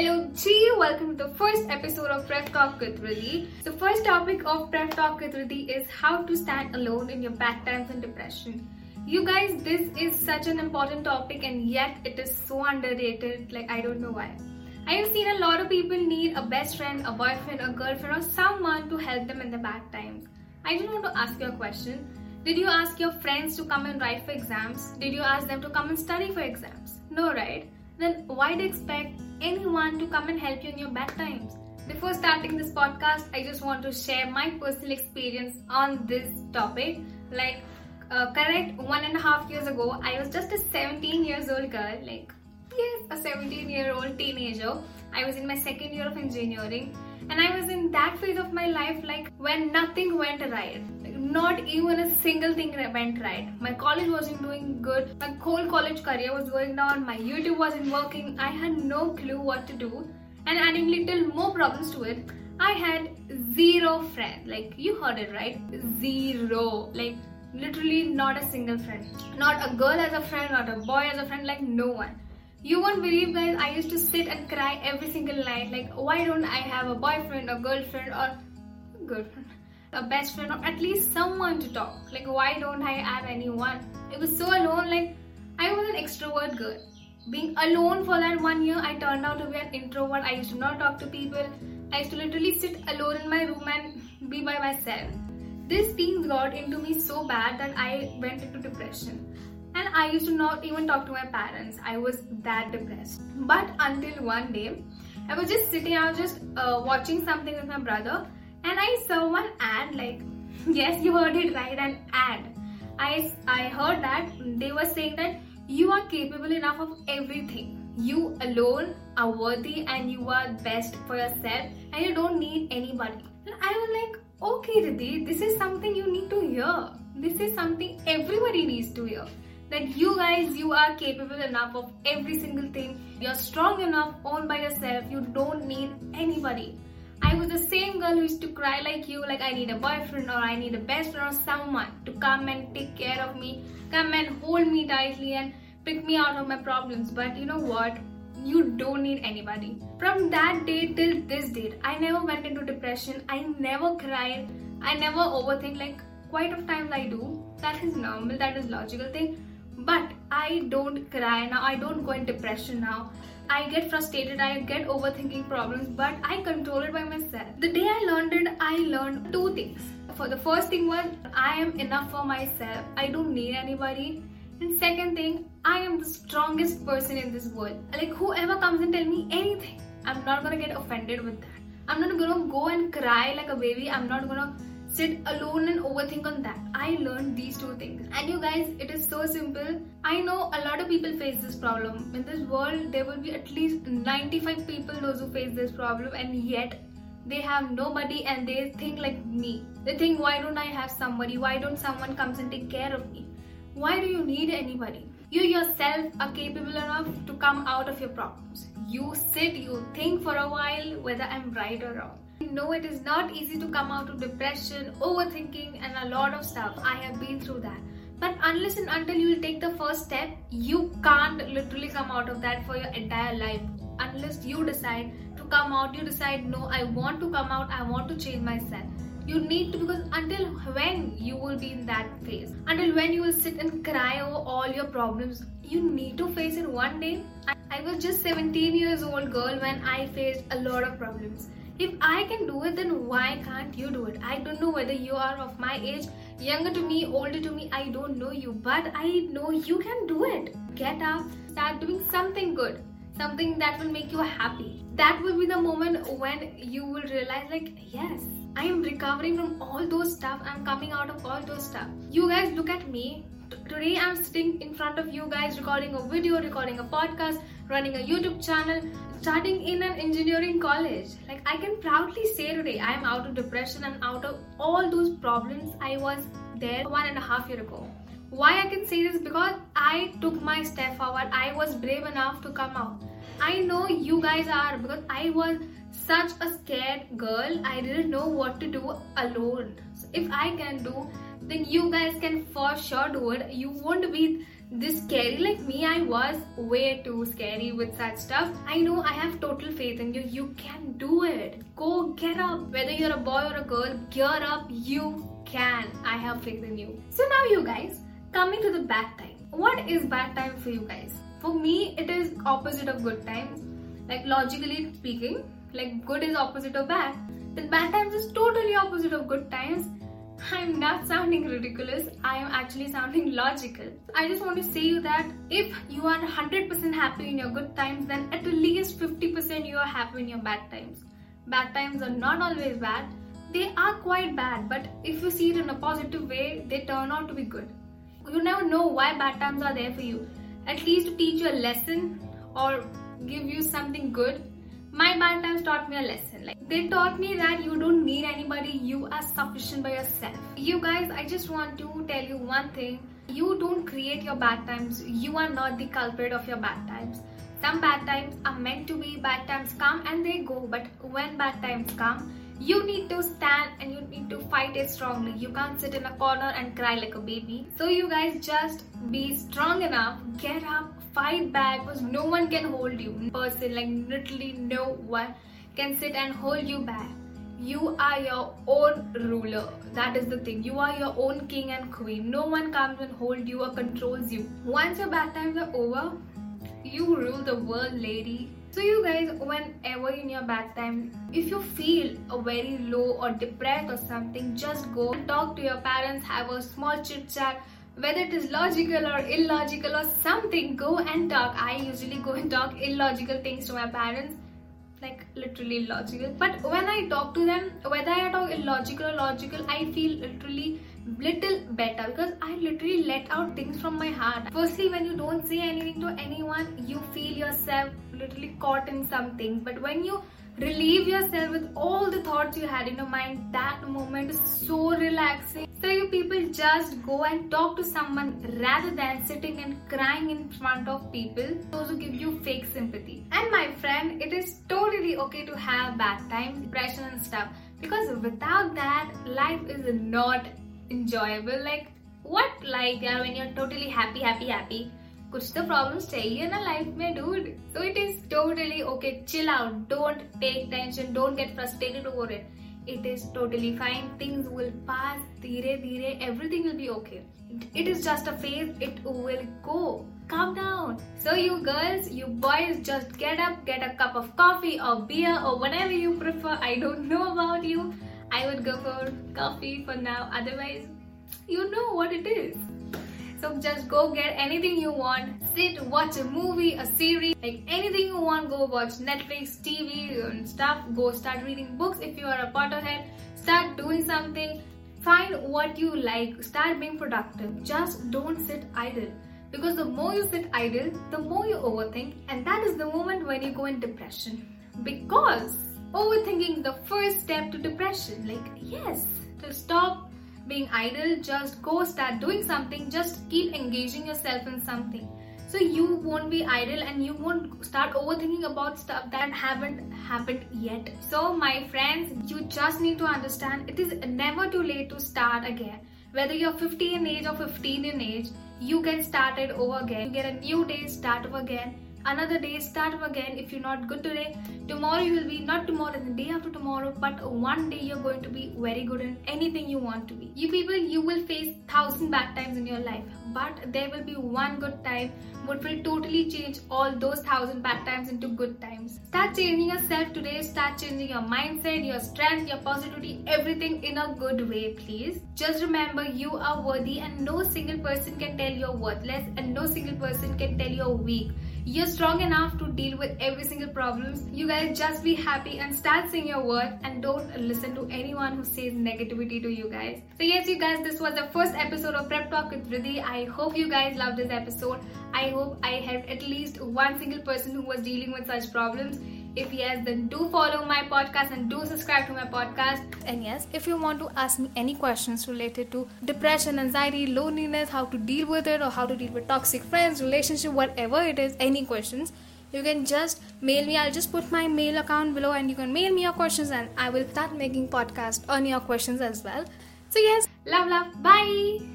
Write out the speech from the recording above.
Hello G, welcome to the first episode of Prep Talk with Riddhi. The first topic of Prep Talk with Riddhi is how to stand alone in your bad times and depression. You guys, this is such an important topic and yet it is so underrated, like I don't know why. I have seen a lot of people need a best friend, a boyfriend, a girlfriend or someone to help them in the bad times. I just want to ask you a question. Did you ask your friends to come and write for exams? Did you ask them to come and study for exams? No, right? Then why do you expect anyone to come and help you in your bad times? Before starting this podcast, I just want to share my personal experience on this topic. Like, uh, correct, one and a half years ago, I was just a 17 years old girl. Like, yes, a 17 year old teenager. I was in my second year of engineering and I was in that phase of my life like when nothing went right. Not even a single thing went right. My college wasn't doing good. My whole college career was going down. My YouTube wasn't working. I had no clue what to do. And adding little more problems to it, I had zero friends. Like you heard it right? Zero. Like literally not a single friend. Not a girl as a friend, not a boy as a friend, like no one. You won't believe guys, I used to sit and cry every single night like why don't I have a boyfriend or girlfriend or girlfriend, a best friend or at least someone to talk. Like why don't I have anyone? It was so alone like I was an extrovert girl. Being alone for that one year, I turned out to be an introvert. I used to not talk to people. I used to literally sit alone in my room and be by myself. This thing got into me so bad that I went into depression and I used to not even talk to my parents. I was that depressed. But until one day, I was just sitting, I was just uh, watching something with my brother, and I saw one ad like, yes, you heard it right, an ad. I, I heard that they were saying that you are capable enough of everything. You alone are worthy and you are best for yourself and you don't need anybody. And I was like, okay, Riddhi, this is something you need to hear. This is something everybody needs to hear that you guys you are capable enough of every single thing you're strong enough owned by yourself you don't need anybody i was the same girl who used to cry like you like i need a boyfriend or i need a best friend or someone to come and take care of me come and hold me tightly and pick me out of my problems. But you know what? You don't need anybody. From that day till this date i never went into depression. I never cried. I never overthink like quite of times i do. That is normal. That is logical thing but I don't cry now, I don't go in depression now. I get frustrated, I get overthinking problems, but I control it by myself. The day I learned it, I learned two things. For the first thing was I am enough for myself. I don't need anybody. And second thing, I am the strongest person in this world. Like whoever comes and tell me anything, I'm not gonna get offended with that. I'm not gonna go and cry like a baby. I'm not gonna sit alone and overthink on that. I learned these two things. And you guys, it is so simple. I know a lot of people face this problem. In this world, there will be at least 95 people those who face this problem and yet they have nobody and they think like me. They think why don't I have somebody? Why don't someone comes and take care of me? Why do you need anybody? You yourself are capable enough to come out of your problems. You sit, you think for a while whether I'm right or wrong know it is not easy to come out of depression, overthinking, and a lot of stuff. I have been through that. But unless and until you take the first step, you can't literally come out of that for your entire life. Unless you decide to come out, you decide, no, I want to come out, I want to change myself. You need to because until when you will be in that phase, until when you will sit and cry over all your problems, you need to face it one day. I was just 17 years old girl when I faced a lot of problems if I can do it, then why can't you do it? I don't know whether you are of my age, younger to me, older to me, I don't know you, but I know you can do it. Get up, start doing something good, something that will make you happy. That will be the moment when you will realize, like, yes, I am recovering from all those stuff, I'm coming out of all those stuff. You guys look at me. Today I'm sitting in front of you guys recording a video, recording a podcast, running a YouTube channel, studying in an engineering college. Like I can proudly say today, I am out of depression and out of all those problems I was there one and a half year ago. Why I can say this? Because I took my step forward. I was brave enough to come out. I know you guys are because I was such a scared girl. I didn't know what to do alone. So if I can do, then you guys can for sure do it. You won't be this scary like me i was way too scary with such stuff. I know i have total faith in you. You can do it. Go get up. Whether you're a boy or a girl gear up. You can. I have faith in you. So now you guys coming to the bad time. What is bad time for you guys? For me it is opposite of good times like logically speaking like good is opposite of bad. Then bad times is totally opposite of good times I'm not sounding ridiculous, I am actually sounding logical. I just want to say you that if you are 100% happy in your good times, then at least 50% you are happy in your bad times. Bad times are not always bad, they are quite bad, but if you see it in a positive way, they turn out to be good. You never know why bad times are there for you. At least to teach you a lesson or give you something good my bad times taught me a lesson. Like they taught me that you don't need anybody, you are sufficient by yourself. You guys, I just want to tell you one thing. You don't create your bad times. You are not the culprit of your bad times. Some bad times are meant to be, bad times come and they go. But when bad times come, you need to stand and you need to fight it strongly. You can't sit in a corner and cry like a baby. So you guys just be strong enough, get up, fight back because no one can hold you. Person like literally no one can sit and hold you back. You are your own ruler. That is the thing. You are your own king and queen. No one comes and hold you or controls you. Once your bad times are over, you rule the world, lady. So you guys, whenever in your bad time, if you feel a very low or depressed or something, just go talk to your parents, have a small chit chat whether it is logical or illogical or something, go and talk. I usually go and talk illogical things to my parents, like literally illogical. But when I talk to them, whether I talk illogical or logical, I feel literally little better because I literally let out things from my heart. Firstly, when you don't say anything to anyone, you feel yourself literally caught in something. But when you relieve yourself with all the thoughts you had in your mind, that moment is so relaxing So you people just go and talk to someone rather than sitting and crying in front of people. Those who give you fake sympathy. And my friend, it is totally okay to have bad times, depression and stuff. Because without that, life is not enjoyable. Like what like yeah, when you're totally happy, happy, happy कुछ तो problems चाहिए ना life में dude so it is totally okay chill out don't take tension don't get frustrated over it it is totally fine. Things will pass dheere dheere everything will be okay. It is just a phase. It will go. Calm down. So you girls you boys just get up get a cup of coffee or beer or whatever you prefer. I don't know about you. I would go for coffee for now. Otherwise you know what it is so just go get anything you want. Sit, watch a movie, a series, like anything you want. Go watch Netflix, TV and stuff. Go start reading books if you are a Potterhead. Start doing something. Find what you like. Start being productive. Just don't sit idle. Because the more you sit idle, the more you overthink. And that is the moment when you go in depression. Because overthinking is the first step to depression. Like, yes, being idle, just go start doing something, just keep engaging yourself in something. So you won't be idle and you won't start overthinking about stuff that haven't happened yet. So my friends, you just need to understand it is never too late to start again. Whether you're 50 in age or 15 in age, you can start it over again. You get a new day, start over again another day start again if you're not good today. Tomorrow you will be not tomorrow the day after tomorrow but one day you're going to be very good in anything you want to be. You people you will face thousand bad times in your life but there will be one good time which will totally change all those thousand bad times into good times. Start changing yourself today. Start changing your mindset your strength your positivity everything in a good way please. Just remember you are worthy and no single person can tell you're worthless and no single person can tell you're weak you're strong enough to deal with every single problems. You guys just be happy and start saying your worth and don't listen to anyone who says negativity to you guys. So yes, you guys, this was the first episode of Prep Talk with Riddhi. I hope you guys loved this episode. I hope I helped at least one single person who was dealing with such problems. If yes, then do follow my podcast and do subscribe to my podcast. And yes, if you want to ask me any questions related to depression, anxiety, loneliness, how to deal with it, or how to deal with toxic friends, relationship, whatever it is, any questions, you can just mail me. I'll just put my mail account below and you can mail me your questions and I will start making podcast on your questions as well. So yes, love, love, bye.